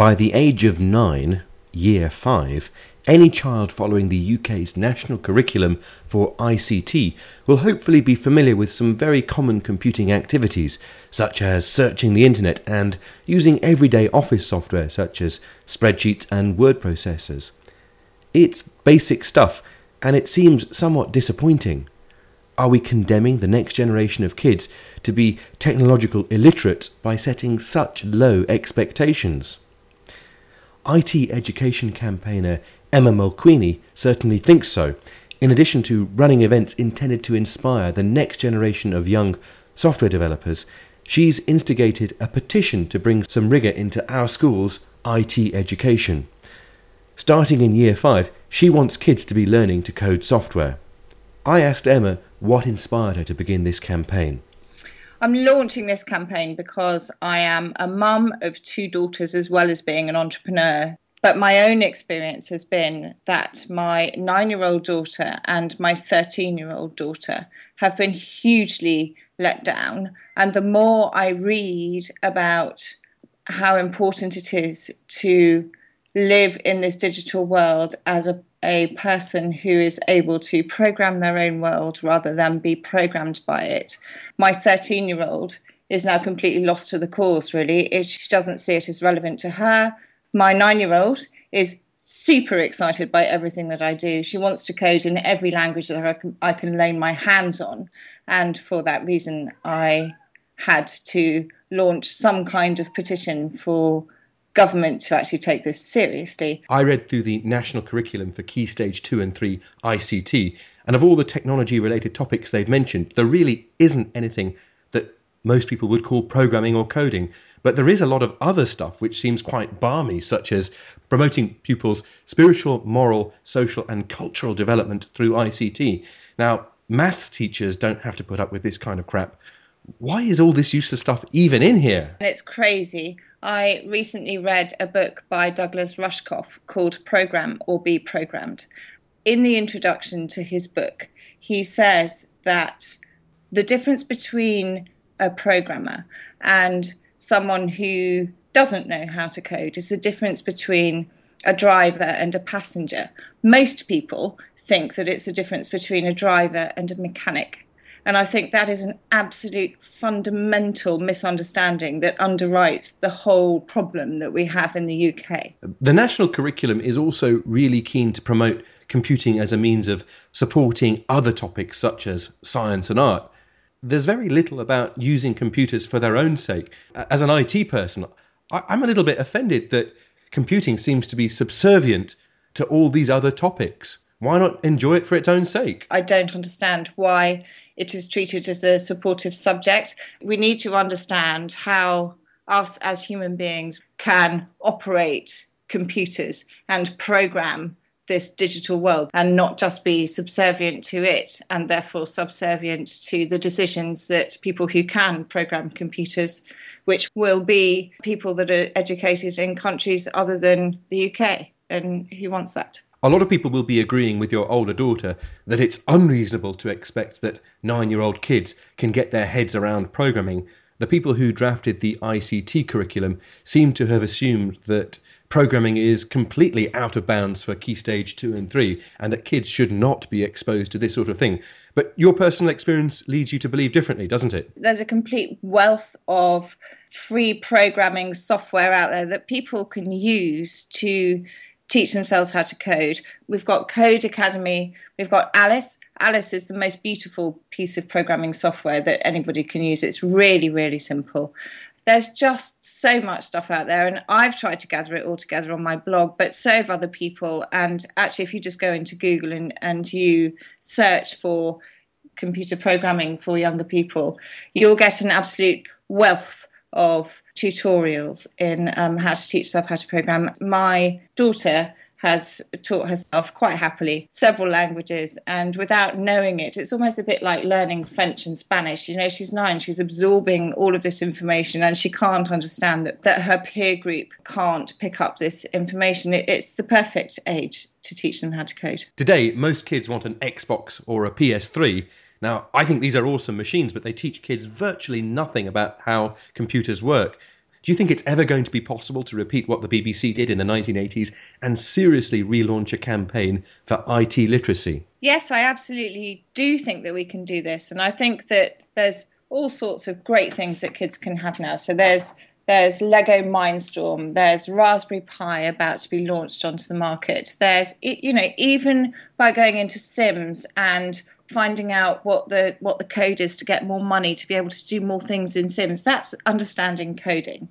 By the age of nine, year five, any child following the UK's national curriculum for ICT will hopefully be familiar with some very common computing activities, such as searching the internet and using everyday office software such as spreadsheets and word processors. It's basic stuff, and it seems somewhat disappointing. Are we condemning the next generation of kids to be technological illiterate by setting such low expectations? IT education campaigner Emma Mulqueeny certainly thinks so, in addition to running events intended to inspire the next generation of young software developers. She's instigated a petition to bring some rigour into our schools' IT education. Starting in year 5, she wants kids to be learning to code software. I asked Emma what inspired her to begin this campaign. I'm launching this campaign because I am a mum of two daughters as well as being an entrepreneur. But my own experience has been that my nine year old daughter and my 13 year old daughter have been hugely let down. And the more I read about how important it is to live in this digital world as a, a person who is able to program their own world rather than be programmed by it. My 13 year old is now completely lost to the cause, really. It, she doesn't see it as relevant to her. My nine year old is super excited by everything that I do. She wants to code in every language that I can, I can lay my hands on. And for that reason, I had to launch some kind of petition for government to actually take this seriously. I read through the national curriculum for Key Stage 2 and 3 ICT, and of all the technology related topics they've mentioned, there really isn't anything that most people would call programming or coding. But there is a lot of other stuff which seems quite balmy, such as promoting pupils' spiritual, moral, social, and cultural development through ICT. Now, maths teachers don't have to put up with this kind of crap. Why is all this useless stuff even in here? It's crazy. I recently read a book by Douglas Rushkoff called Program or Be Programmed. In the introduction to his book, he says that the difference between a programmer and someone who doesn't know how to code is the difference between a driver and a passenger. Most people think that it's the difference between a driver and a mechanic. And I think that is an absolute fundamental misunderstanding that underwrites the whole problem that we have in the UK. The national curriculum is also really keen to promote computing as a means of supporting other topics such as science and art. There's very little about using computers for their own sake. As an IT person, I'm a little bit offended that computing seems to be subservient to all these other topics. Why not enjoy it for its own sake? I don't understand why it is treated as a supportive subject. We need to understand how us as human beings can operate computers and program this digital world and not just be subservient to it and therefore subservient to the decisions that people who can program computers which will be people that are educated in countries other than the UK and who wants that a lot of people will be agreeing with your older daughter that it's unreasonable to expect that nine year old kids can get their heads around programming. The people who drafted the ICT curriculum seem to have assumed that programming is completely out of bounds for key stage two and three, and that kids should not be exposed to this sort of thing. But your personal experience leads you to believe differently, doesn't it? There's a complete wealth of free programming software out there that people can use to teach themselves how to code. We've got Codecademy, we've got Alice. Alice is the most beautiful piece of programming software that anybody can use. It's really, really simple. There's just so much stuff out there, and I've tried to gather it all together on my blog, but so have other people. And actually, if you just go into Google and, and you search for computer programming for younger people, you'll get an absolute wealth of tutorials in um, how to teach yourself how to program. My daughter has taught herself quite happily several languages and without knowing it it's almost a bit like learning french and spanish. You know she's nine she's absorbing all of this information and she can't understand that, that her peer group can't pick up this information. It, it's the perfect age to teach them how to code. Today most kids want an xbox or a ps3 now, I think these are awesome machines, but they teach kids virtually nothing about how computers work. Do you think it's ever going to be possible to repeat what the BBC did in the 1980s and seriously relaunch a campaign for IT literacy? Yes, I absolutely do think that we can do this. And I think that there's all sorts of great things that kids can have now. So there's there's Lego Mindstorm, there's Raspberry Pi about to be launched onto the market. There's you know even by going into Sims and finding out what the what the code is to get more money to be able to do more things in Sims. That's understanding coding.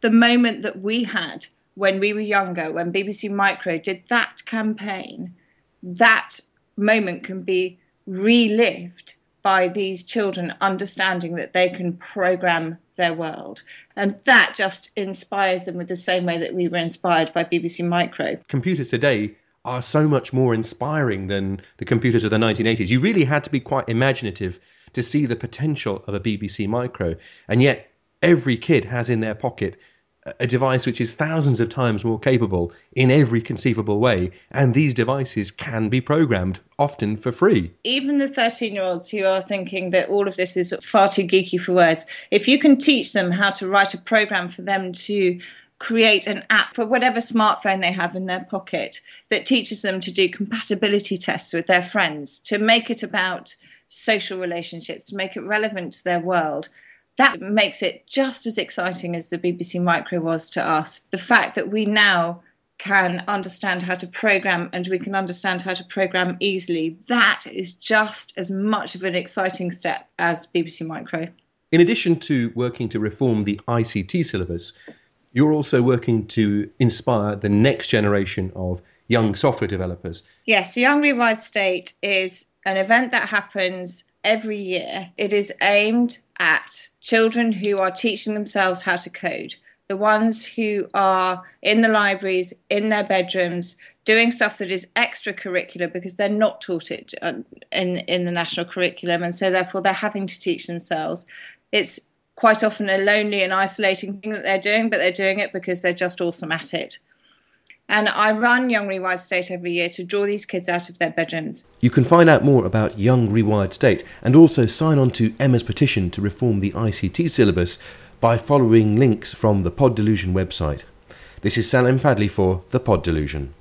The moment that we had when we were younger, when BBC Micro did that campaign, that moment can be relived by these children understanding that they can program their world. And that just inspires them with the same way that we were inspired by BBC Micro. Computers today are so much more inspiring than the computers of the 1980s. You really had to be quite imaginative to see the potential of a BBC Micro, and yet every kid has in their pocket a device which is thousands of times more capable in every conceivable way, and these devices can be programmed, often for free. Even the 13 year olds who are thinking that all of this is far too geeky for words, if you can teach them how to write a program for them to create an app for whatever smartphone they have in their pocket that teaches them to do compatibility tests with their friends, to make it about social relationships, to make it relevant to their world. That makes it just as exciting as the BBC Micro was to us. The fact that we now can understand how to program and we can understand how to program easily, that is just as much of an exciting step as BBC Micro. In addition to working to reform the ICT syllabus, you're also working to inspire the next generation of young software developers. Yes, Young Rewired State is an event that happens every year. It is aimed at children who are teaching themselves how to code. The ones who are in the libraries, in their bedrooms, doing stuff that is extracurricular because they're not taught it uh, in in the national curriculum, and so therefore they're having to teach themselves. It's quite often a lonely and isolating thing that they're doing, but they're doing it because they're just awesome at it. And I run Young Rewired State every year to draw these kids out of their bedrooms. You can find out more about Young Rewired State and also sign on to Emma's petition to reform the ICT syllabus by following links from the Pod Delusion website. This is Salim Fadhley for the Pod Delusion.